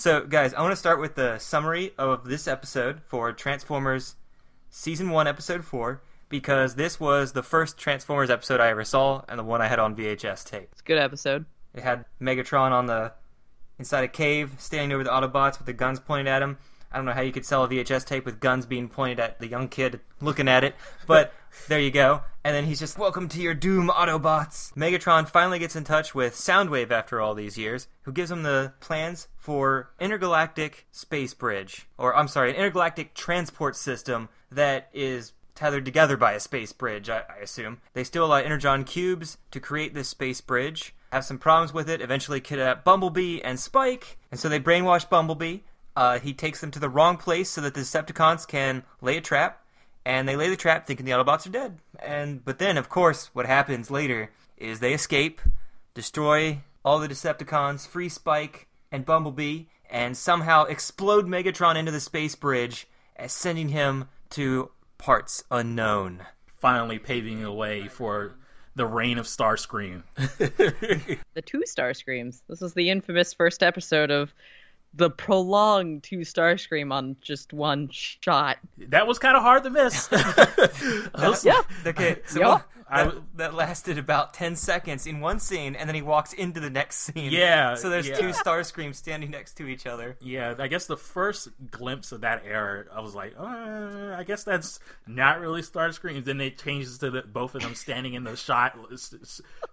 So, guys, I want to start with the summary of this episode for Transformers Season 1, Episode 4, because this was the first Transformers episode I ever saw and the one I had on VHS tape. It's a good episode. It had Megatron on the inside a cave, standing over the Autobots with the guns pointed at him. I don't know how you could sell a VHS tape with guns being pointed at the young kid looking at it, but there you go. And then he's just, Welcome to your doom, Autobots! Megatron finally gets in touch with Soundwave after all these years, who gives him the plans for intergalactic space bridge. Or, I'm sorry, an intergalactic transport system that is tethered together by a space bridge, I, I assume. They steal a lot of Energon cubes to create this space bridge, have some problems with it, eventually kidnap Bumblebee and Spike, and so they brainwash Bumblebee. Uh, he takes them to the wrong place so that the Decepticons can lay a trap, and they lay the trap thinking the Autobots are dead. And but then, of course, what happens later is they escape, destroy all the Decepticons, free Spike and Bumblebee, and somehow explode Megatron into the space bridge, eh, sending him to parts unknown. Finally paving the way for the reign of Starscream. The two Starscreams. This is the infamous first episode of the prolonged two Starscream on just one shot. that was kind of hard to miss. Yeah. Okay, so Yeah. That, that lasted about 10 seconds in one scene, and then he walks into the next scene. Yeah, So there's yeah. two Starscreams standing next to each other. Yeah, I guess the first glimpse of that era, I was like, uh, I guess that's not really Starscream. Then it changes to the, both of them standing in the shot,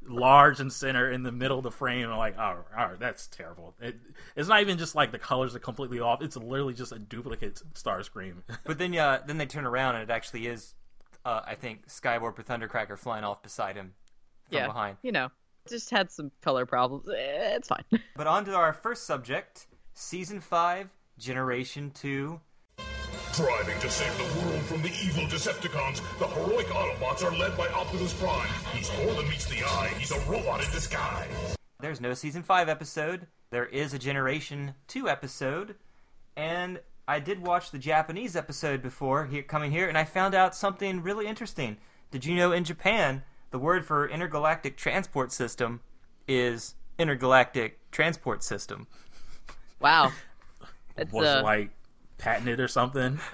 large and center in the middle of the frame. I'm like, oh, right, that's terrible. It, it's not even just like the colors are completely off. It's literally just a duplicate Starscream. But then, uh, then they turn around, and it actually is, uh, I think, Skywarp or Thundercracker flying off beside him from yeah, behind. you know, just had some color problems. Eh, It's fine. But on to our first subject Season 5, Generation 2. Striving to save the world from the evil Decepticons, the heroic Autobots are led by Optimus Prime. He's more than meets the eye, he's a robot in disguise. There's no season 5 episode. There is a Generation 2 episode. And I did watch the Japanese episode before here coming here and I found out something really interesting. Did you know in Japan the word for intergalactic transport system is intergalactic transport system? Wow. It's Was uh, it like patented or something?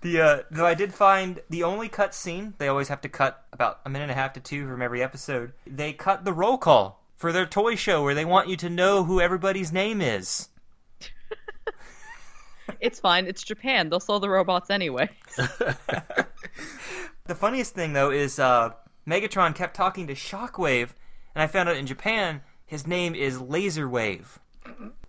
The uh, though I did find the only cut scene they always have to cut about a minute and a half to two from every episode. They cut the roll call for their toy show where they want you to know who everybody's name is. It's fine. It's Japan. They'll sell the robots anyway. The funniest thing though is uh, Megatron kept talking to Shockwave, and I found out in Japan his name is Laserwave.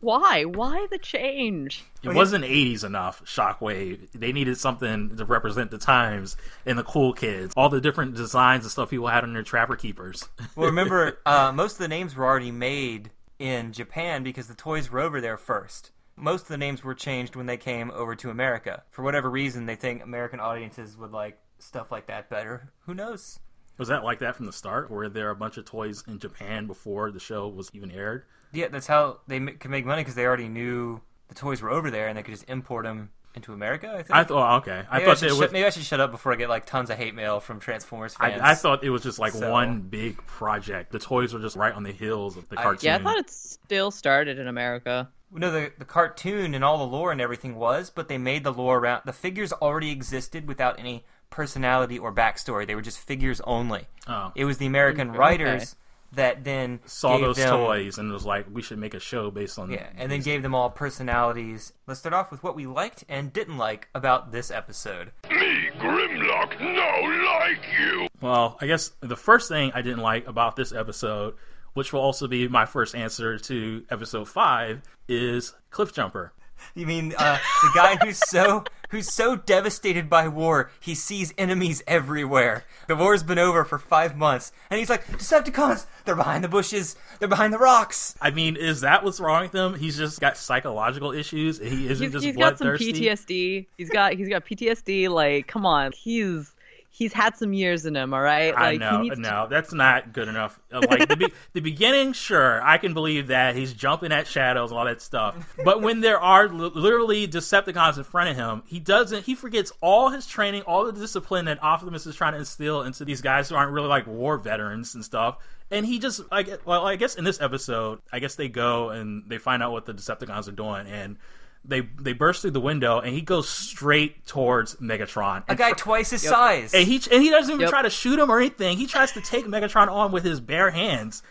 Why? Why the change? It wasn't 80s enough, Shockwave. They needed something to represent the times and the cool kids. All the different designs and stuff people had on their Trapper Keepers. Well, remember, uh, most of the names were already made in Japan because the toys were over there first. Most of the names were changed when they came over to America. For whatever reason, they think American audiences would like stuff like that better. Who knows? Was that like that from the start? Were there a bunch of toys in Japan before the show was even aired? Yeah, that's how they ma- could make money because they already knew the toys were over there and they could just import them into America. I think. I thought, okay. I maybe, I thought should it shut- was. maybe I should shut up before I get like tons of hate mail from Transformers fans. I, I thought it was just like So- one big project. The toys were just right on the heels of the I- cartoon. Yeah, I thought it still started in America. No, the the cartoon and all the lore and everything was, but they made the lore around the figures already existed without any personality or backstory. They were just figures only. Oh. It was the American writers that then saw gave those them, toys and was like, we should make a show based on. Yeah, and then gave them all personalities. Let's start off with what we liked and didn't like about this episode. Me, Grimlock, no like you! Well, I guess the first thing I didn't like about this episode, which will also be my first answer to episode five, is Cliffjumper. You mean uh, the guy who's so who's so devastated by war, he sees enemies everywhere. The war's been over for five months, and he's like, Decepticons, they're behind the bushes, they're behind the rocks. I mean, is that what's wrong with him? He's just got psychological issues. He isn't He's, just he's got some bloodthirsty. PTSD. He's got he's got PTSD. Like, come on, he's he's had some years in him. All right, I know, he no, that's not good enough. Uh, Like the, be- the beginning, sure, I can believe that he's jumping at shadows, and all that stuff. But when there are li- literally Decepticons in front of him, he doesn't. He forgets all his training, all the discipline that Optimus is trying to instill into these guys who aren't really like war veterans and stuff. And he just, I guess, well, I guess in this episode, I guess they go and they find out what the Decepticons are doing, and they they burst through the window, and he goes straight towards Megatron. A guy fr- twice his size. and he and he doesn't even Yep. try to shoot him or anything. He tries to take Megatron on with his bare hands.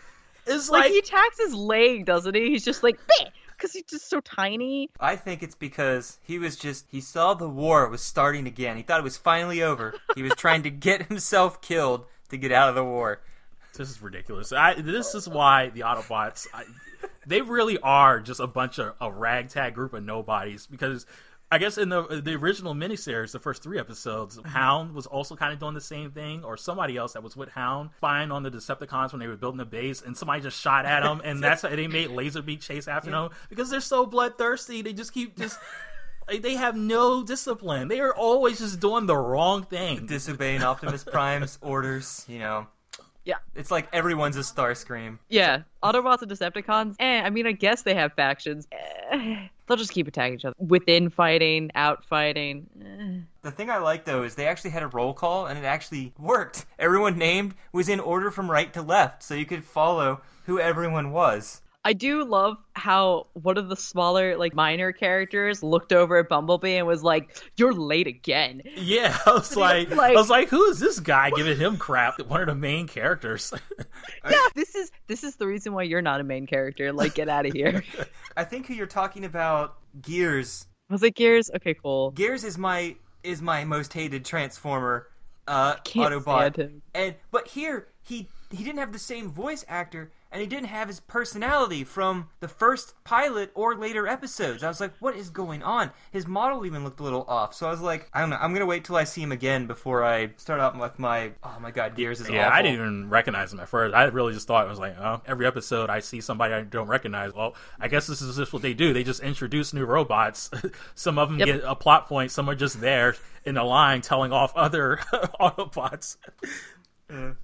It's like, like, he attacks his leg, doesn't he? He's just like because he's just so tiny. I think it's because he was just he saw the war was starting again. He thought it was finally over. He was trying to get himself killed to get out of the war. this is ridiculous. I, this is why the Autobots, I, they really are just a bunch of a ragtag group of nobodies. Because I guess in the the original miniseries, the first three episodes, mm-hmm. Hound was also kind of doing the same thing, or somebody else that was with Hound spying on the Decepticons when they were building the base, and somebody just shot at them, and that's how they made Laserbeak chase after them because they're so bloodthirsty. They just keep just. They have no discipline. They are always just doing the wrong thing. Disobeying Optimus Prime's orders, you know. Yeah. It's like everyone's a Starscream. Yeah, Autobots and Decepticons. Eh, I mean, I guess they have factions. Eh, they'll just keep attacking each other within fighting, out fighting. Eh. The thing I like though is they actually had a roll call and it actually worked. Everyone named was in order from right to left, so you could follow who everyone was. I do love how one of the smaller, like minor characters, looked over at Bumblebee and was like, "You're late again." Yeah, I was like, like- I was like, who is this guy giving him crap? One of the main characters. Yeah, this is this is the reason why you're not a main character. Like, get out of here. I think who you're talking about Gears. was it Gears? Okay, cool. Gears is my is my most hated Transformer uh Can't Autobot. stand him. And but here he he didn't have the same voice actor and he didn't have his personality from the first pilot or later episodes. I was like, what is going on? His model even looked a little off. So I was like, I don't know. I'm gonna wait till I see him again before I start out with my oh my god, Gears is yeah, awful. I didn't even recognize him at first. I really just thought it was like, oh, every episode I see somebody I don't recognize. Well, I guess this is just what they do. They just introduce new robots. some of them Yep. get a plot point. Some are just there in a line telling off other Autobots.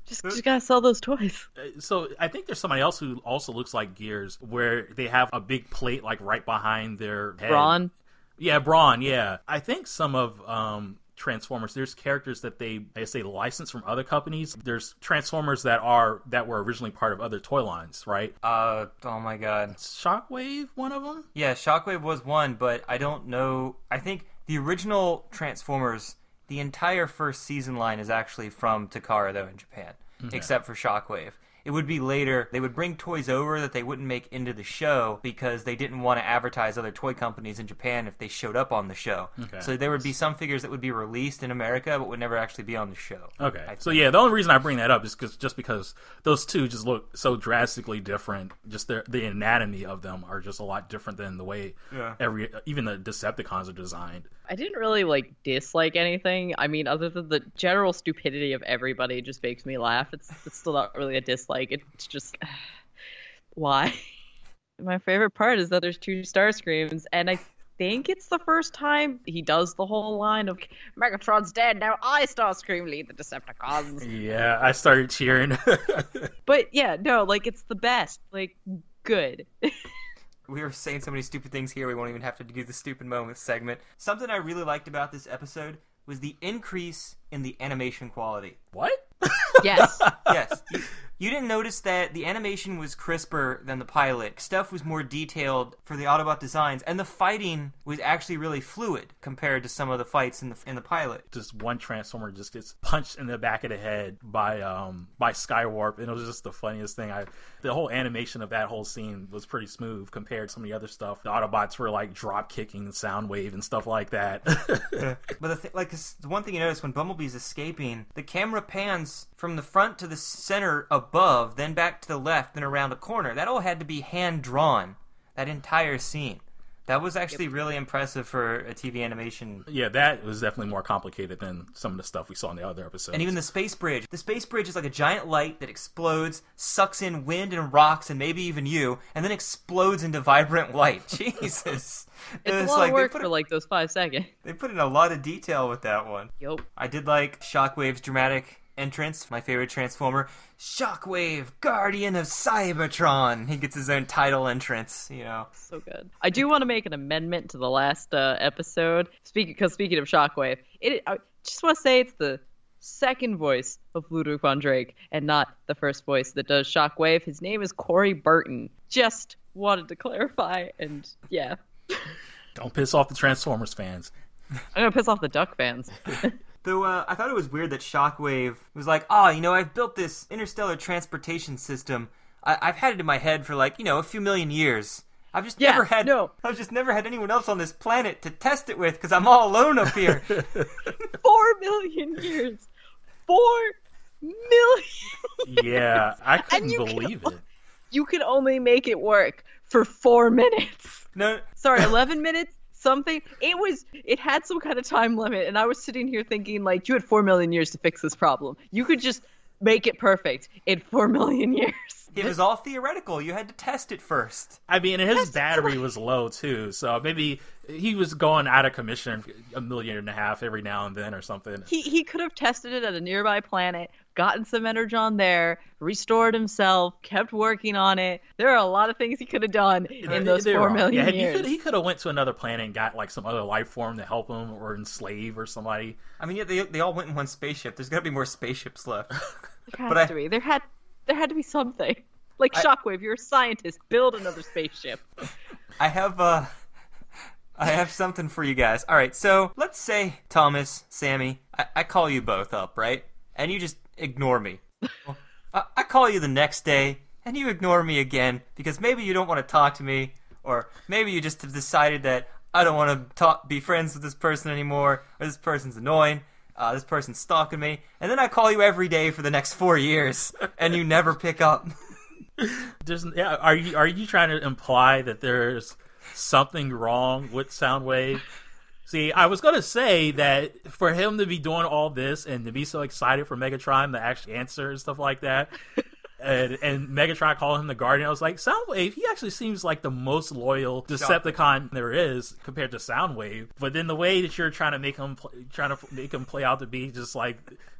Just, just gotta sell those toys. so I think there's somebody else who also looks like Gears, where they have a big plate like right behind their head. Brawn. Yeah, Brawn. Yeah, I think some of um, Transformers. There's characters that they I guess they license from other companies. There's Transformers that are that were originally part of other toy lines, right? Uh oh my god. Shockwave, one of them. Yeah, Shockwave was one, but I don't know. I think the original Transformers, the entire first season line is actually from Takara, though, in Japan, mm-hmm. except for Shockwave. It would be later, they would bring toys over that they wouldn't make into the show because they didn't want to advertise other toy companies in Japan if they showed up on the show. Okay. So there would be some figures that would be released in America but would never actually be on the show. Okay, so yeah, the only reason I bring that up is because just because those two just look so drastically different. Just their the anatomy of them are just a lot different than the way Yeah. every even the Decepticons are designed. I didn't really like dislike anything. I mean, other than the general stupidity of everybody, just makes me laugh. It's it's still not really a dislike. Like it's just why. My favorite part is that there's two Starscreams, and I think it's the first time he does the whole line of Megatron's dead now. I Starscream lead the Decepticons. Yeah, I started cheering. But yeah, no, like it's the best. Like good. we were saying so many stupid things here we won't even have to do the stupid moment segment something i really liked about this episode was the increase in the animation quality what? yes. yes you, you didn't notice that the animation was crisper than the pilot stuff was more detailed for the autobot designs and the fighting was actually really fluid compared to some of the fights in the in the pilot just one transformer just gets punched in the back of the head by um by Skywarp and it was just the funniest thing. I the whole animation of that whole scene was pretty smooth compared to some of the other stuff. The Autobots were like drop kicking Soundwave and stuff like that. But the th- like the one thing you notice when Bumblebee's escaping, the camera pans from the front to the center above, then back to the left, then around a corner. That all had to be hand drawn. That entire scene. That was actually really impressive for a TV animation. Yeah, that was definitely more complicated than some of the stuff we saw in the other episodes. And even the space bridge. The space bridge is like a giant light that explodes, sucks in wind and rocks, and maybe even you, and then explodes into vibrant light. Jesus. It's a lot like of they work put for it- like those five seconds. They put in a lot of detail with that one. Yep. I did like Shockwave's dramatic entrance, my favorite Transformer. Shockwave, Guardian of Cybertron. He gets his own title entrance, you know. So good. I do want to make an amendment to the last uh, episode. Speaking because speaking of Shockwave, it I just want to say it's the second voice of Ludwig von Drake and not the first voice that does Shockwave. His name is Corey Burton. Just wanted to clarify, and yeah, Don't piss off the Transformers fans. I'm gonna piss off the Duck fans. Though uh, I thought it was weird that Shockwave was like, oh, you know, I've built this interstellar transportation system. I- I've had it in my head for like, you know, a few million years. I've just Yeah, never had, no. I've just never had anyone else on this planet to test it with because I'm all alone up here. Four million years. Four million. Yeah, I couldn't you can- believe it. You can only make it work for four minutes. no, sorry 11 minutes something. It was it had some kind of time limit and i was sitting here thinking like you had 4 million years to fix this problem. You could just make it perfect in 4 million years it was all theoretical. You had to test it first. I mean, and his battery was low too, so maybe he was going out of commission a million and a half every now and then or something. he he could have tested it at a nearby planet gotten some energon there restored himself kept working on it there are a lot of things he could have done in those They're four wrong. million yeah, he could he could have went to another planet and got like some other life form to help him or enslave or somebody. I mean, yeah, they, they all went in one spaceship. There's got to be more spaceships left. there has but I- to be there had there had to be something like I- shockwave you're a scientist build another spaceship I have uh I have something for you guys. All right, so let's say Thomas, Sammy, I, I call you both up, right? And you just ignore me. Well, I, I call you the next day, and you ignore me again because maybe you don't want to talk to me, or maybe you just have decided that I don't want to talk, be friends with this person anymore, or this person's annoying. Uh, this person's stalking me, and then I call you every day for the next four years, and you never pick up. Yeah, are you are you trying to imply that there's something wrong with Soundwave? See, I was gonna say that for him to be doing all this and to be so excited for Megatron to actually answer and stuff like that, and, and Megatron calling him the Guardian, I was like, Soundwave, he actually seems like the most loyal Decepticon there is compared to Soundwave. But then the way that you're trying to make him, pl- trying to make him play out to be just like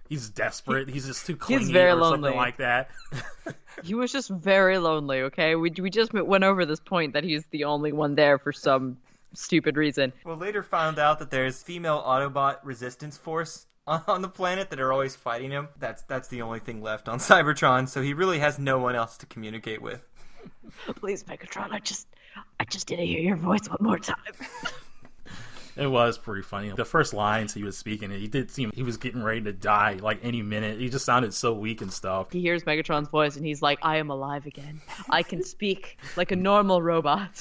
he's desperate, he's just too clingy very or something like that. He was just very lonely, okay? We, we just went over this point that he's the only one there for some stupid reason. We'll later found out that there's female Autobot resistance force on the planet that are always fighting him. That's that's the only thing left on Cybertron, so he really has no one else to communicate with. Please, Megatron, I just I just didn't hear your voice one more time. It was pretty funny. The first lines he was speaking, he did seem he was getting ready to die like any minute. He just sounded so weak and stuff. he hears Megatron's voice and he's like, I am alive again. I can speak like a normal robot.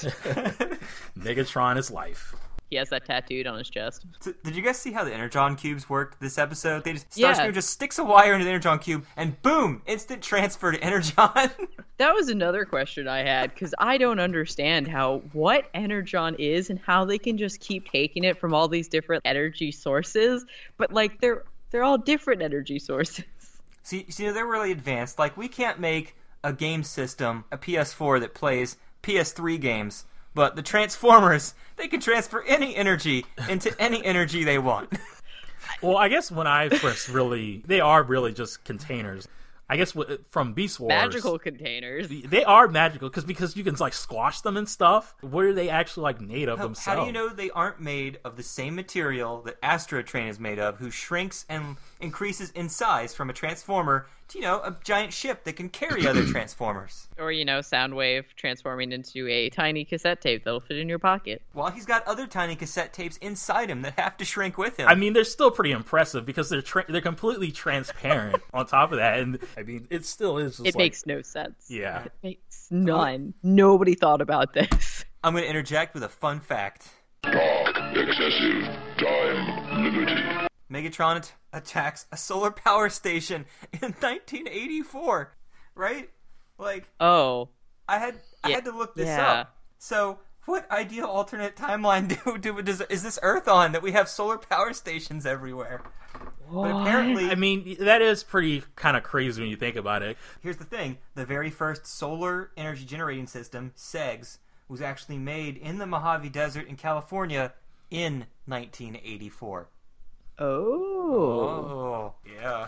Megatron is life. He has that tattooed on his chest. So, did you guys see how the Energon cubes worked this episode? They just Yeah. Starscream just sticks a wire into the Energon cube and boom, instant transfer to Energon. That was another question I had because I don't understand how what Energon is and how they can just keep taking it from all these different energy sources, but like they're they're all different energy sources. see, see, they're really advanced. Like we can't make a game system, a PS4 that plays PS3 games. But the Transformers, they can transfer any energy into any energy they want. Well, I guess when I first really, they are really just containers. I guess from Beast Wars, Magical containers. They are magical because because you can like squash them and stuff. What are they actually like made of How, themselves? how do you know they aren't made of the same material that Astrotrain is made of, who shrinks and increases in size from a transformer to, you know, a giant ship that can carry other transformers? Or, you know, Soundwave transforming into a tiny cassette tape that'll fit in your pocket. While he's got other tiny cassette tapes inside him that have to shrink with him. I mean, they're still pretty impressive because they're tra- they're completely transparent. on top of that, and I mean, it still is. Just It like, makes no sense. yeah. It makes none. Nobody thought about this. I'm going to interject with a fun fact. Dark, excessive, time, liberty. Megatron at- attacks a solar power station in 1984, right? Like, Oh. I had I Yeah, had to look this yeah. up. So what ideal alternate timeline do, do does, is this Earth on that we have solar power stations everywhere? But apparently, I mean, that is pretty kind of crazy when you think about it. here's the thing: the very first solar energy generating system, SEGS, was actually made in the Mojave Desert in California in 1984. Oh, Oh, yeah.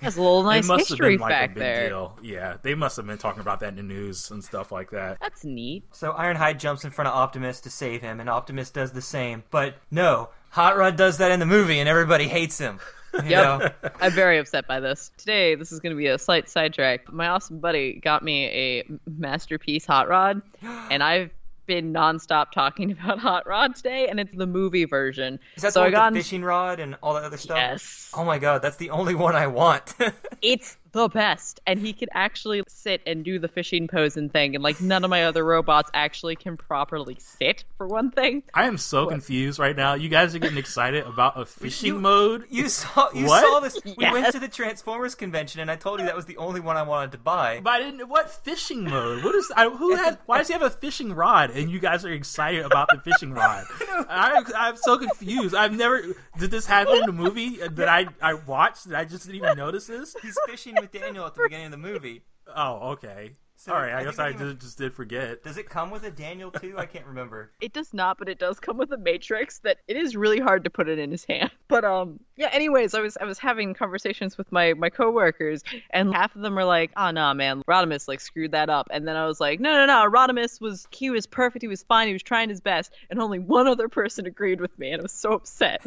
that's a little nice it must have history been like a fact big there. deal. Yeah, they must have been talking about that in the news and stuff like that. That's neat. So Ironhide jumps in front of Optimus to save him, and Optimus does the same. But no, Hot Rod does that in the movie, and everybody hates him. You know? Yep. I'm very upset by this. Today, this is going to be a slight sidetrack. My awesome buddy got me a masterpiece hot rod, and I've been nonstop talking about hot rod today, and it's the movie version. Is that so the I got the fishing rod and all that other stuff? yes, Oh my god, that's the only one I want. it's the best, and he can actually sit and do the fishing pose and thing, and like none of my other robots actually can properly sit for one thing. I am so confused right now. You guys are getting excited about a fishing You- mode. you saw you What? saw this. We went to the Transformers convention, and I told you that was the only one I wanted to buy. But I didn't. What fishing mode? What is? I, who had? Why does he have a fishing rod? And you guys are excited about the fishing rod? I, I'm so confused. I've never. Did this happen in the movie that I I watched? That I just didn't even notice this? He's fishing with Daniel at the beginning of the movie. Oh, okay. So, All right. I, I guess I even- did, just did forget. Does it come with a Daniel too? I can't remember. It does not, but it does come with a matrix that it is really hard to put it in his hand. But um yeah, anyways, I was I was having conversations with my my coworkers and half of them were like, "Oh no, man, Rodimus like screwed that up." And then I was like, "No, no, no, Rodimus was he was perfect, he was fine, he was trying his best." And only one other person agreed with me and I was so upset.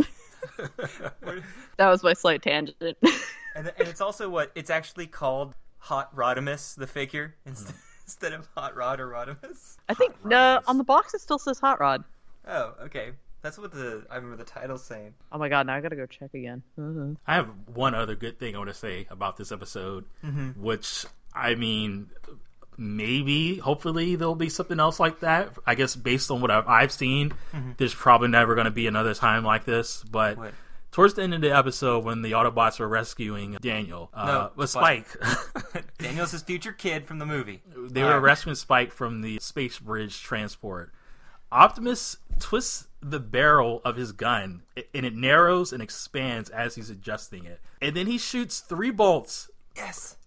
that was my slight tangent. And, and it's also what it's actually called Hot Rodimus, the figure, instead, instead of Hot Rod or Rodimus. I think Hot no, Rodimus. on the box it still says Hot Rod. Oh, okay. That's what the I remember the title saying. Oh my god, now I got to go check again. Mhm. I have one other good thing I want to say about this episode, which I mean, maybe, hopefully, there'll be something else like that. I guess based on what I've, I've seen, there's probably never going to be another time like this. But What? Towards the end of the episode, when the Autobots were rescuing Daniel, uh, No, with Spike. Spike, Daniel's his future kid from the movie. they were Alright. rescuing Spike from the space bridge transport. Optimus twists the barrel of his gun, and it narrows and expands as he's adjusting it. And then he shoots three bolts Yes.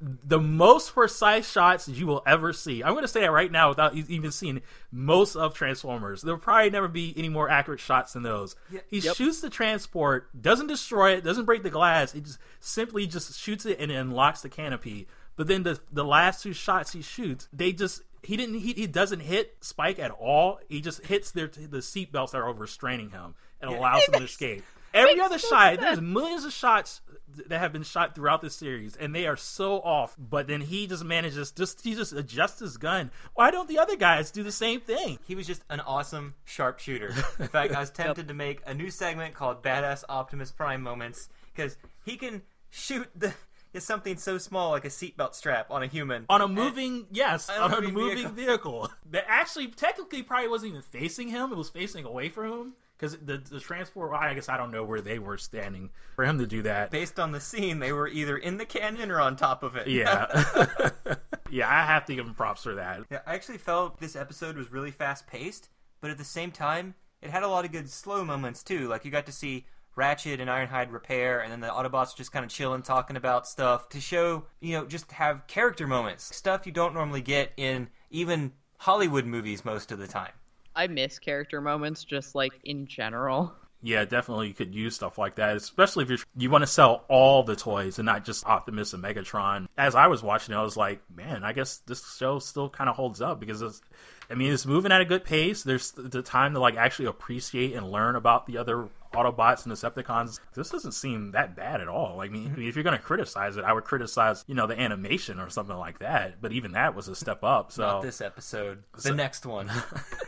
The most precise shots you will ever see. I'm going to say that right now without even seeing most of Transformers. There'll probably never be any more accurate shots than those. Yeah, he yep. shoots the transport, doesn't destroy it, doesn't break the glass. He just simply just shoots it and unlocks the canopy. But then the the last two shots he shoots, they just he didn't he, he doesn't hit Spike at all. He just hits their the seat belts that are restraining him and allows him to escape. Every other shot, there's millions of shots that have been shot throughout this series, and they are so off. But then he just manages just he just adjusts his gun. Why don't the other guys do the same thing? He was just an awesome sharpshooter. In fact, I was tempted to make a new segment called Badass Optimus Prime Moments because he can shoot the is something so small like a seatbelt strap on a human. On a moving, yes, On a moving moving vehicle. vehicle. That actually technically probably wasn't even facing him. It was facing away from him because the the transport. I guess I don't know where they were standing for him to do that. Based on the scene, they were either in the canyon or on top of it. Yeah, yeah. I have to give him props for that. Yeah, I actually felt this episode was really fast paced, but at the same time, it had a lot of good slow moments too. Like you got to see Ratchet and Ironhide repair, and then the Autobots just kind of chilling, talking about stuff to show, you know, just have character moments, stuff you don't normally get in even Hollywood movies most of the time. I miss character moments just like in general. Yeah, definitely you could use stuff like that, especially if you're, you want to sell all the toys and not just Optimus and Megatron. As I was watching it, I was like, man, I guess this show still kind of holds up because it's, I mean, it's moving at a good pace. There's the time to like actually appreciate and learn about the other Autobots and Decepticons. This doesn't seem that bad at all. Like, I mean, mm-hmm. if you're going to criticize it, I would criticize, you know, the animation or something like that. But even that was a step up. So Not this episode, the next one.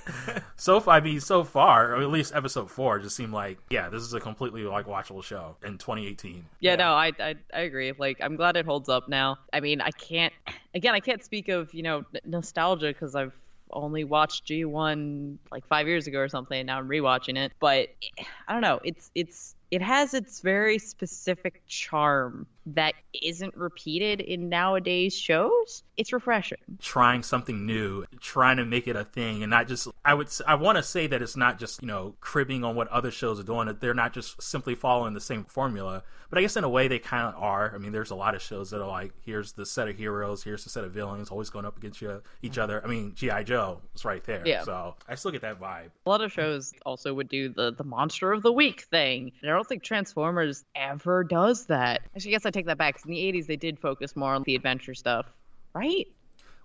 so far, I mean, so far, or at least episode four, just seemed like, yeah, this is a completely like watchable show in 2018. Yeah, no, I, I I agree. Like, I'm glad it holds up now. I mean, I can't. Again, I can't speak of you know n- nostalgia because I've only watched G1 like five years ago or something. And now I'm rewatching it, but I don't know. It's it's it has its very specific charm that isn't repeated in nowadays shows, it's refreshing. trying something new, trying to make it a thing, and not just. I would. i want to say that it's not just you know cribbing on what other shows are doing. That they're not just simply following the same formula. But I guess in a way they kind of are. I mean, there's a lot of shows that are like, here's the set of heroes, here's the set of villains, always going up against you, each other. I mean, GI Joe is right there. Yeah. So I still get that vibe. A lot of shows also would do the the monster of the week thing. And I don't think Transformers ever does that. I guess I take that back. 'cause in the '80s, they did focus more on the adventure stuff, right?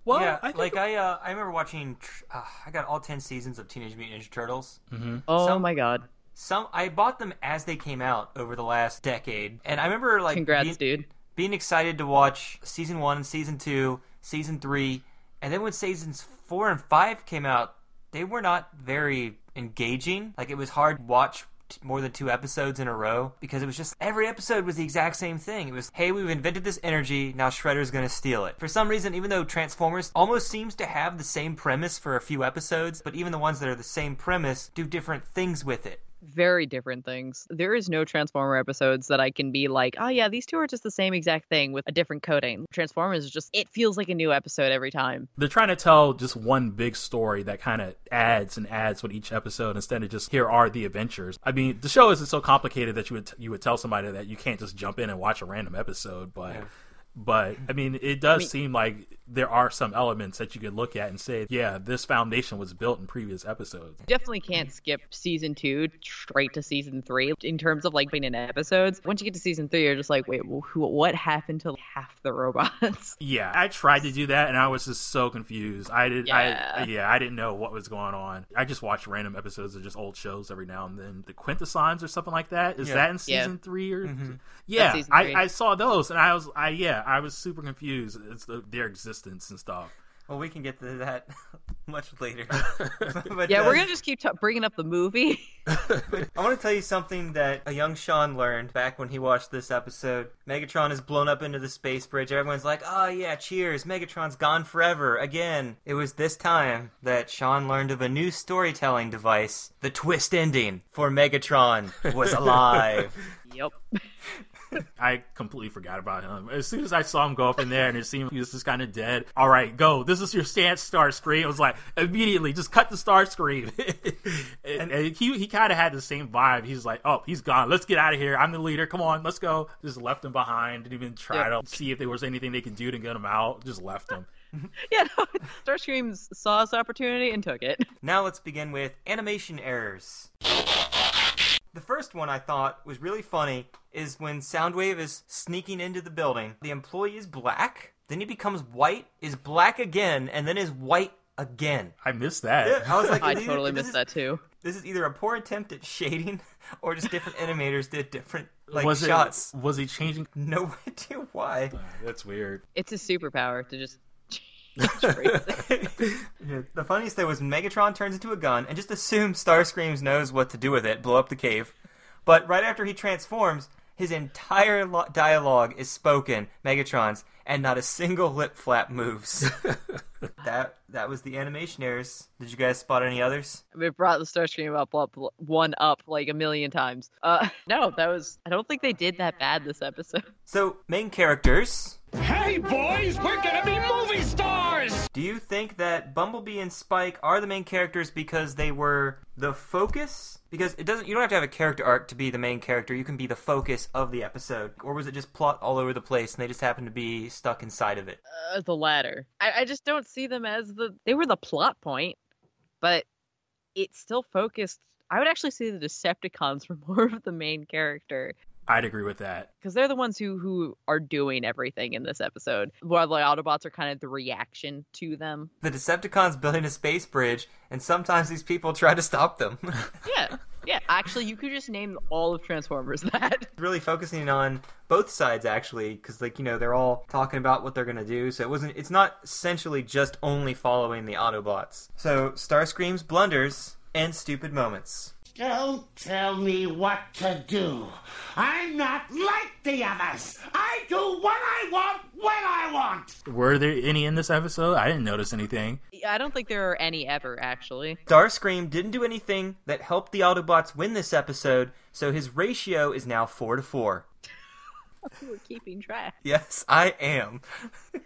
Well, yeah, I think like I, uh, I remember watching. Uh, I got all ten seasons of Teenage Mutant Ninja Turtles. Oh Some- my god! Some I bought them as they came out over the last decade, and I remember like Congrats, being, dude. being excited to watch season one, season two, season three, and then when seasons four and five came out, they were not very engaging. Like it was hard to watch more than two episodes in a row because it was just every episode was the exact same thing. It was, hey, we've invented this energy, now Shredder's gonna steal it. For some reason, even though Transformers almost seems to have the same premise for a few episodes, but even the ones that are the same premise do different things with it. Very different things. There is no Transformer episodes that I can be like, oh yeah, these two are just the same exact thing with a different coding. Transformers is just it feels like a new episode every time. they're trying to tell just one big story that kind of adds and adds with each episode instead of just here are the adventures. I mean, the show isn't so complicated that you would you would tell somebody that you can't just jump in and watch a random episode, but but I mean, it does mean- seem like there are some elements that you could look at and say, yeah, this foundation was built in previous episodes. Definitely can't skip season two straight to season three in terms of like being in episodes. Once you get to season three, you're just like, wait, wh- who, what happened to half the robots? Yeah, I tried to do that and I was just so confused. I did I Yeah. yeah, I didn't know what was going on. I just watched random episodes of just old shows every now and then. The Quintessons or something like that. Is Yeah. that in Yeah. season 3 or Mm-hmm. Yeah, season I. I saw those and I was I yeah, I was super confused. It's the, their existence and stuff. Well, we can get to that much later. but, yeah, uh, we're gonna just keep t- bringing up the movie. I want to tell you something that a young Sean learned back when he watched this episode. Megatron is blown up into the space bridge. Everyone's like, "Oh yeah, cheers! Megatron's gone forever again." It was this time that Sean learned of a new storytelling device. The twist ending for Megatron was alive. yep. I completely forgot about him. As soon as I saw him go up in there and it seemed he was just kind of dead. All right, go. This is your stance Starscream. It was like immediately just cut the Starscream. and, and he he kind of had the same vibe. He's like, oh, he's gone. Let's get out of here. I'm the leader. Come on, let's go. Just left him behind. Didn't even try Yep. to see if there was anything they could do to get him out. Just left him. Yeah, no, Starscream saw this opportunity and took it. Now let's begin with animation errors. The first one I thought was really funny is when Soundwave is sneaking into the building. The employee is black, then he becomes white, is black again, and then is white again. I missed that. Yeah, I was like, I totally this missed is- that too. This is either a poor attempt at shading, or just different animators did different like was shots. it? Was he changing? No idea why. That's weird. It's a superpower to just change races. Yeah, the funniest thing was Megatron turns into a gun and just assumes Starscreams knows what to do with it, blow up the cave. But right after he transforms, his entire lo- dialogue is spoken, Megatron's, and not a single lip flap moves. that that was the animation errors. Did you guys spot any others? It brought the Starscream up, up one up like a million times. Uh, no, that was. I don't think they did that bad this episode. So, main characters. Hey, boys, we're gonna be movie stars! Do you think that Bumblebee and Spike are the main characters because they were the focus? Because it doesn't you don't have to have a character arc to be the main character. You can be the focus of the episode. Or was it just plot all over the place and they just happened to be stuck inside of it? Uh, the latter. I, I just don't see them as the. They were the plot point, but it's still focused. I would actually say the Decepticons were more of the main character I'd agree with that. because they're the ones who who are doing everything in this episode. While the Autobots are kind of the reaction to them. The Decepticons building a space bridge and sometimes these people try to stop them. Yeah, yeah. Actually, you could just name all of Transformers that. really focusing on both sides actually because like you know they're all talking about what they're gonna do so it wasn't it's not essentially just only following the autobots so starscream's blunders and stupid moments Don't tell me what to do. I'm not like the others. I do what I want when I want. Were there any in this episode? I didn't notice anything. I don't think there are any ever actually. starscream didn't do anything that helped the autobots win this episode so his ratio is now 4 to 4 You were keeping track. Yes, I am.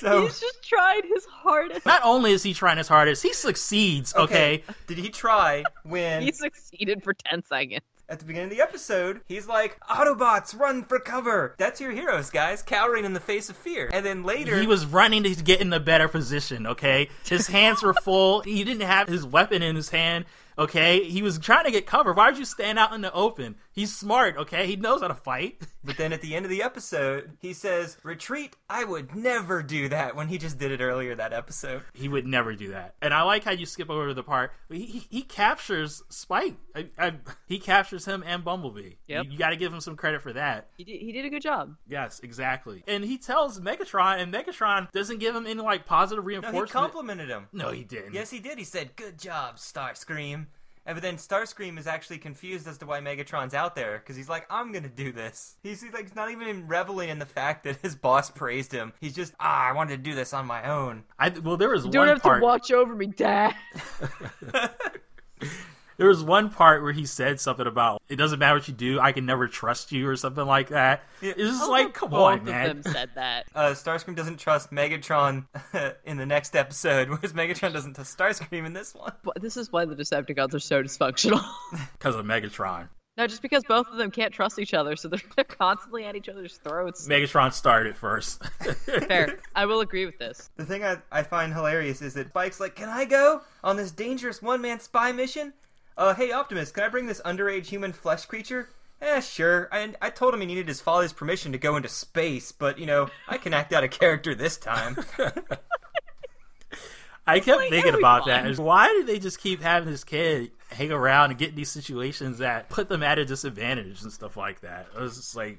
so He's just tried his hardest. Not only is he trying his hardest, he succeeds. Okay, Did he try when He succeeded for ten seconds. at the beginning of the episode he's like, Autobots, run for cover. That's your heroes, guys, cowering in the face of fear. And then later he was running to get in a better position. Okay, his hands were full. He didn't have his weapon in his hand. Okay, he was trying to get cover. Why would you stand out in the open? He's smart. Okay, he knows how to fight. But then at the end of the episode, he says, Retreat, I would never do that when he just did it earlier that episode. He would never do that. And I like how you skip over the part. He, he, he captures Spike. I, I, he captures him and Bumblebee. Yep. You, you got to give him some credit for that. He did, he did a good job. Yes, exactly. And he tells Megatron, and Megatron doesn't give him any like positive No, he complimented him. No, he didn't. Yes, he did. He said, Good job, Starscream. And but then Starscream is actually confused as to why Megatron's out there because he's like, I'm gonna do this. He's, he's like not even reveling in the fact that his boss praised him. He's just, ah, I wanted to do this on my own. I, well, there was one part. You don't have part. to watch over me, Dad. There was one part where he said something about it doesn't matter what you do, I can never trust you or something like that. It's just like, come Both on, of man. them said that. Uh, Starscream doesn't trust Megatron in the next episode, whereas Megatron doesn't trust Starscream in this one. But this is why the Decepticons are so dysfunctional. Because of Megatron. no, just because both of them can't trust each other, so they're, they're constantly at each other's throats. Megatron started first. Fair. I will agree with this. The thing I, I find hilarious is that Spike's like, Can I go on this dangerous one man spy mission? Uh, hey, Optimus, can I bring this underage human flesh creature? Eh, sure. I, I told him he needed his father's permission to go into space, but, you know, I can act out a character this time. I kept like, thinking it'll about fine. that. Is Why do they just keep having this kid hang around and get in these situations that put them at a disadvantage and stuff like that? It was just like,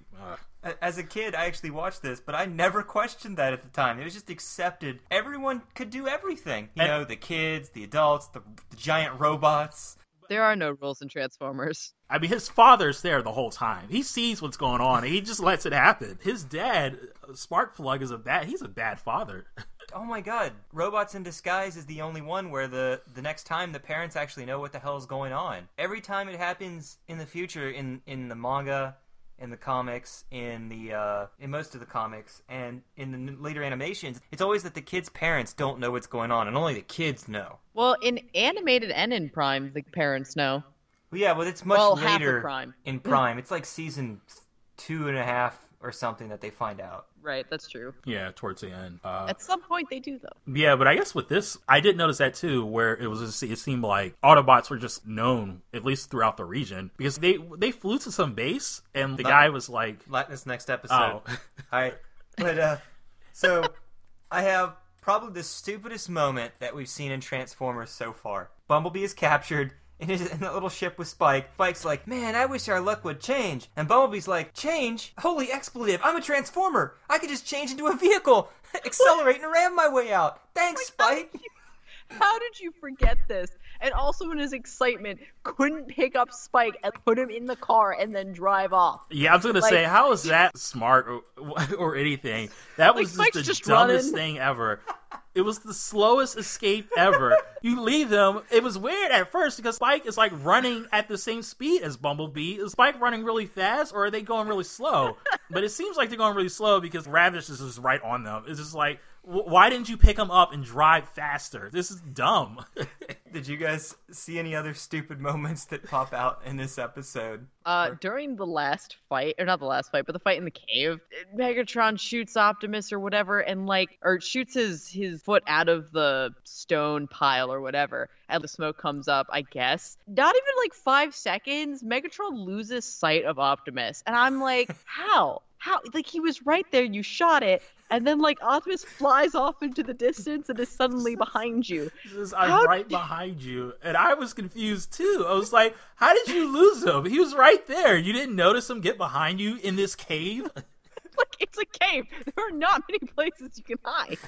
uh, As a kid, I actually watched this, but I never questioned that at the time. It was just accepted. Everyone could do everything. You And- know, the kids, the adults, the, the giant robots. There are no rules in Transformers. I mean, his father's there the whole time. He sees what's going on. and He just lets it happen. His dad, uh, Sparkplug, is a bad. He's a bad father. Oh my god, Robots in Disguise is the only one where the the next time the parents actually know what the hell is going on. Every time it happens in the future in in the manga, in the comics, in the uh, in most of the comics, and in the later animations, it's always that the kids' parents don't know what's going on, and only the kids know. Well, in animated and in Prime, the parents know. Well, yeah, but it's much Well, later Prime. in Prime. It's like season two and a half or something that they find out. Right, that's true. yeah, towards the end. Uh, At some point, they do though. yeah, but I guess with this, I did notice that too, where it was. Just, it seemed like Autobots were just known at least throughout the region because they they flew to some base and the guy was like, Like this next episode. "Oh, All right, but uh, so I have probably the stupidest moment that we've seen in Transformers so far. Bumblebee is captured. In, his, in that little ship with Spike, Spike's like, "Man, I wish our luck would change." And Bumblebee's like, "Change? Holy expletive! I'm a transformer. I could just change into a vehicle, accelerate, and ram my way out. Thanks, Spike." How did you forget this? And also, in his excitement, couldn't pick up Spike and put him in the car and then drive off. Yeah, I was gonna Like- say, how is that smart or, or anything? That was Like, just the just dumbest running. thing ever. It was the slowest escape ever. you leave them. It was weird at first because Spike is like running at the same speed as Bumblebee. Is Spike running really fast or are they going really slow? But it seems like they're going really slow because Ravage is just right on them. It's just like, why didn't you pick him up and drive faster? This is dumb. Did you guys see any other stupid moments that pop out in this episode? Uh, during the last fight, or not the last fight, but the fight in the cave, Megatron shoots Optimus or whatever, and like, or shoots his his foot out of the stone pile or whatever, and the smoke comes up. I guess not even like five seconds, Megatron loses sight of Optimus, and I'm like, how? How? Like he was right there, you shot it, and then like Optimus flies off into the distance and is suddenly behind you. This- I'm How right did- behind you. And I was confused too. I was like, how did you lose him? He was right there. You didn't notice him get behind you in this cave? Like it's a cave. There are not many places you can hide.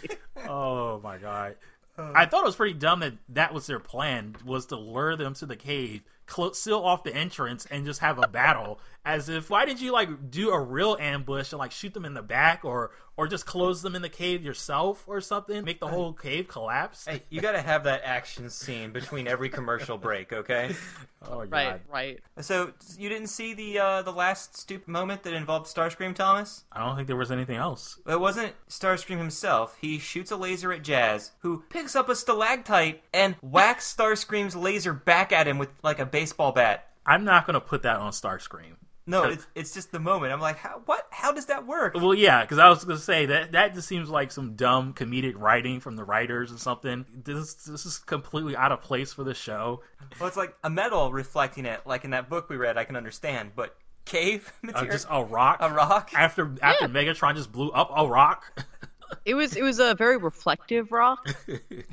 Oh my god. Oh. I thought it was pretty dumb that that was their plan was to lure them to the cave clo- seal off the entrance and just have a battle. As if why didn't you like do a real ambush and like shoot them in the back or or just close them in the cave yourself or something? Make the whole cave collapse. Hey, you got to have that action scene between every commercial break, okay? Oh Right, god! right. So you didn't see the uh, the last stupid moment that involved Starscream, Thomas? I don't think there was anything else. It wasn't Starscream himself. He shoots a laser at Jazz, who picks up a stalactite and whacks Starscream's laser back at him with like a baseball bat. I'm not gonna put that on Starscream. No, it's, it's just the moment. I'm like, how, what? How does that work? Well, yeah, because I was gonna say that that just seems like some dumb comedic writing from the writers or something. This this is completely out of place for the show. Well, it's like a metal reflecting it, like in that book we read. I can understand, but cave Uh, material, just a rock, a rock. after after Yeah. Megatron just blew up a rock. It was it was a very reflective rock. it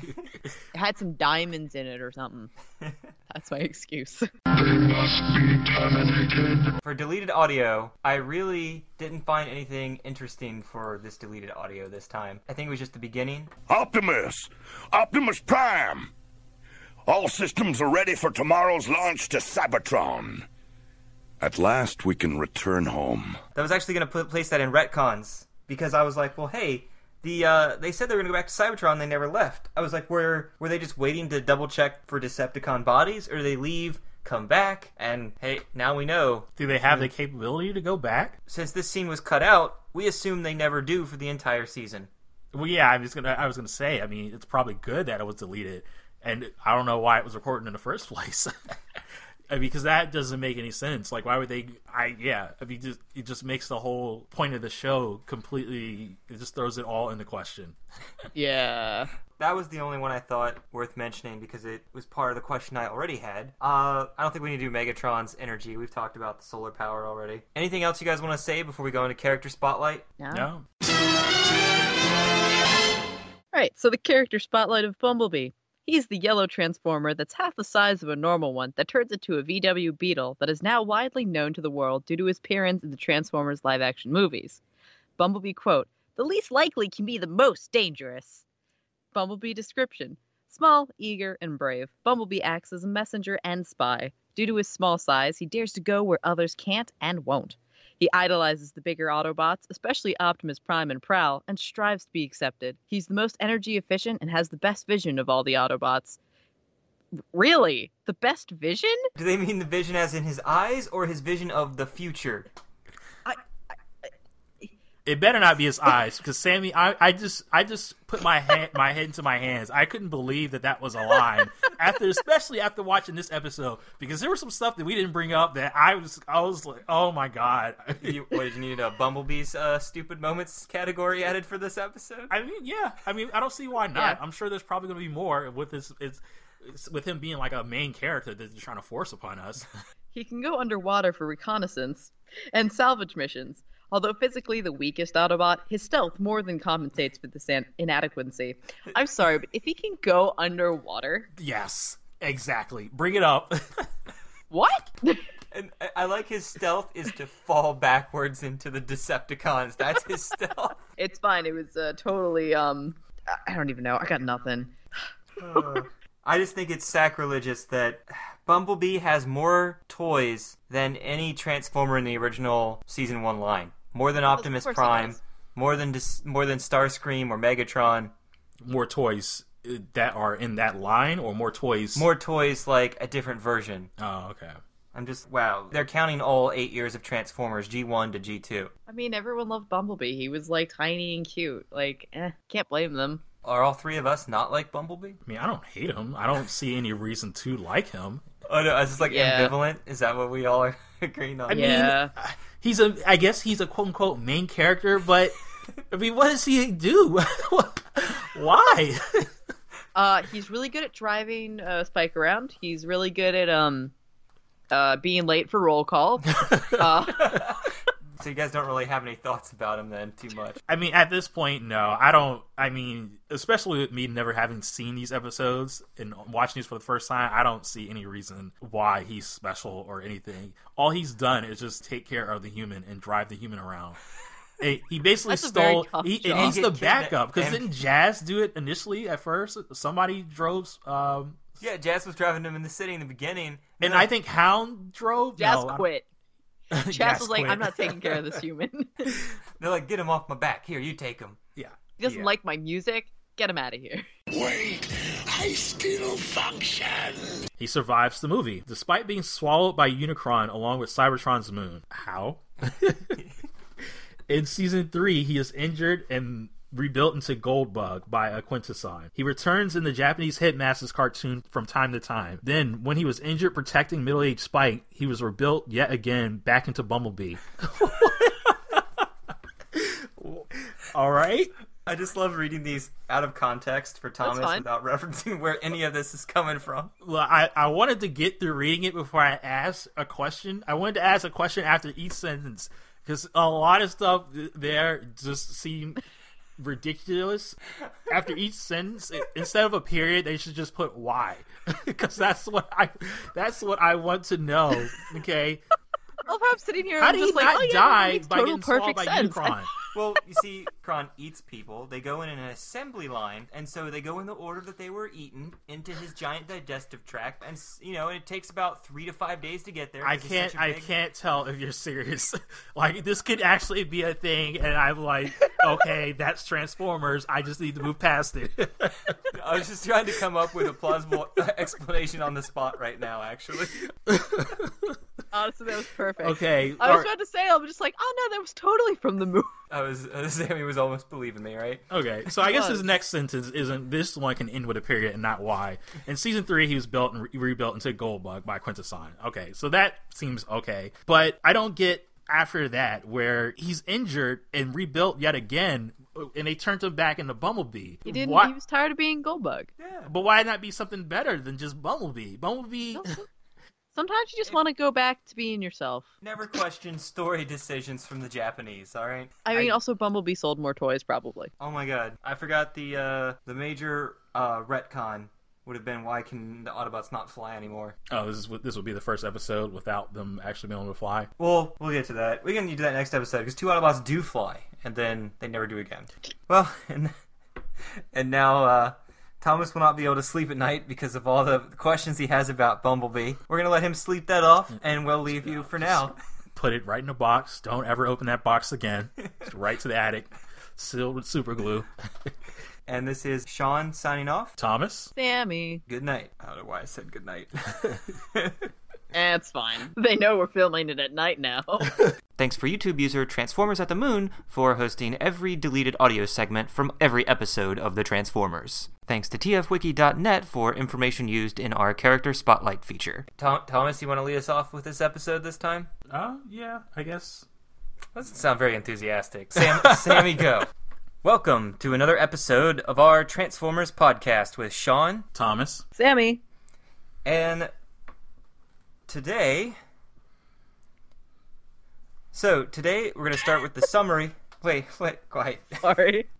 had some diamonds in it or something. That's my excuse. For deleted audio, I really didn't find anything interesting for this deleted audio this time. I think it was just the beginning. Optimus! Optimus Prime! All systems are ready for tomorrow's launch to Cybertron. At last we can return home. That was actually going to put place that in retcons because I was like, well, hey, the uh, they said they were going to go back to Cybertron. They never left. I was like, were were they just waiting to double check for Decepticon bodies, or they leave, come back, and hey, now we know. Do they have the capability to go back? Since this scene was cut out, we assume they never do for the entire season. Well, yeah, I was gonna I was gonna say. I mean, it's probably good that it was deleted, and I don't know why it was recorded in the first place. I mean, because that doesn't make any sense. Like, why would they? I yeah. I mean, just it just makes the whole point of the show completely. It just throws it all into question. yeah. That was the only one I thought worth mentioning because it was part of the question I already had. Uh, I don't think we need to do Megatron's energy. We've talked about the solar power already. Anything else you guys want to say before we go into character spotlight? No. No, Right, so the character spotlight of Bumblebee. He's the yellow transformer that's half the size of a normal one that turns into a VW Beetle that is now widely known to the world due to his appearance in the Transformers live action movies. Bumblebee quote, The least likely can be the most dangerous. Bumblebee description Small, eager, and brave, Bumblebee acts as a messenger and spy. Due to his small size, he dares to go where others can't and won't. He idolizes the bigger Autobots, especially Optimus Prime and Prowl, and strives to be accepted. He's the most energy efficient and has the best vision of all the Autobots. Really? The best vision? Do they mean the vision as in his eyes or his vision of the future? It better not be his eyes because Sammy. I, I just I just put my hand my head into my hands. I couldn't believe that that was a line after, especially after watching this episode because there was some stuff that we didn't bring up that I was I was like, oh my god. You, what did you need a Bumblebee's uh, stupid moments category added for this episode? I mean, yeah. I mean, I don't see why not. Yeah. I'm sure there's probably going to be more with this. It's, it's with him being like a main character that they're trying to force upon us. He can go underwater for reconnaissance and salvage missions. Although physically the weakest Autobot, his stealth more than compensates for this an- inadequacy. I'm sorry, but if he can go underwater, yes, exactly. Bring it up. what? And I- like his stealth is to fall backwards into the Decepticons. That's his stealth. it's fine. It was uh, totally um. I- I don't even know. I got nothing. I just think it's sacrilegious that Bumblebee has more toys than any Transformer in the original season one line. More than Optimus Prime, more than Dis- more than Starscream or Megatron. more toys uh, that are in that line, or more toys. More toys like a different version. Oh, okay. I'm just wow. They're counting all eight years of Transformers G1 to G2. I mean, everyone loved Bumblebee. He was like tiny and cute. Like, eh, can't blame them. Are all three of us not like Bumblebee? I mean, I don't hate him. I don't see any reason to like him. Oh no, is this like Yeah. ambivalent? Is that what we all are agreeing on? I mean, Yeah. He's a. I guess he's a quote unquote main character, but I mean, what does he do? Why? Uh, he's really good at driving uh, Spike around. He's really good at um, uh, being late for roll call. uh, so you guys don't really have any thoughts about him then, too much. I mean, at this point, no. I don't. I mean, especially with me never having seen these episodes and watching these for the first time, I don't see any reason why he's special or anything. All he's done is just take care of the human and drive the human around. Hey, He basically That's stole. He, and he's the backup because didn't Jazz do it initially at first? Somebody drove um, Yeah, Jazz was driving him in the city in the beginning. And I think Hound drove. Jazz no, I'm- quit. Jazz Jazz was like, quit. I'm not taking care of this human. They're like, get him off my back. Here, you take him. Yeah. He doesn't Yeah. like my music. Get him out of here. Wait, I still function. He survives the movie, despite being swallowed by Unicron along with Cybertron's moon. How? In season three, he is injured and rebuilt into Goldbug by a Quintesson. He returns in the Japanese Headmasters cartoon from time to time. Then, when he was injured protecting middle-aged Spike, he was rebuilt yet again back into Bumblebee. All right. I just love reading these out of context for Thomas fine. without referencing where any of this is coming from. Well, I, I wanted to get through reading it before I asked a question. I wanted to ask a question after each sentence because a lot of stuff there just seemed ridiculous. After each sentence, it, instead of a period, they should just put "why," because that's what I that's what I want to know. Okay, I how I'm sitting here how do just you like, not oh yeah, die by total getting swallowed perfect by sense. Unicron? Well, you see, Kron eats people. They go in an assembly line, and so they go in the order that they were eaten into his giant digestive tract, and you know, it takes about three to five days to get there. I can't. a I big- can't tell if you're serious. like this could actually be a thing, and I'm like, okay, that's Transformers. I just need to move past it. I was just trying to come up with a plausible explanation on the spot right now. Actually, Honestly, that was perfect. okay, I was or- about to say, I'm just like, oh no, that was totally from the movie. I was uh, Sammy was almost believing me, right? Okay, so I guess his next sentence isn't this one can end with a period and not why. In season three, he was built and re- rebuilt into Goldbug by Quintesson. Okay, so that seems okay, but I don't get after that where he's injured and rebuilt yet again, and they turned him back into Bumblebee. He didn't. Why- He was tired of being Goldbug. Yeah, but why not be something better than just Bumblebee? Bumblebee. Sometimes you just want to go back to being yourself. Never question story decisions from the Japanese. All right. I mean, also Bumblebee sold more toys, probably. Oh my god, I forgot the uh, the major uh, retcon would have been why can the Autobots not fly anymore? Oh, this is this will be the first episode without them actually being able to fly. Well, we'll get to that. We can do that next episode because two Autobots do fly, and then they never do again. Well, and and now uh, Thomas will not be able to sleep at night because of all the questions he has about Bumblebee. We're gonna let him sleep that off, and we'll leave you for now. Put it right in a box. Don't ever open that box again. It's right to the attic, sealed with super glue. And this is Sean signing off. Thomas. Sammy. Good night. I don't know why I said good night. Eh, it's fine. They know we're filming it at night now. Thanks for YouTube user Transformers at the Moon for hosting every deleted audio segment from every episode of The Transformers. Thanks to tfwiki.net for information used in our character spotlight feature. Tom- Thomas, you want to lead us off with this episode this time? Oh, yeah, I guess. Doesn't sound very enthusiastic. Sam- Sammy, go. Welcome to another episode of our Transformers podcast with Sean Thomas. Sammy. and today. So today we're going to start with the summary. Wait, wait, quiet. Sorry.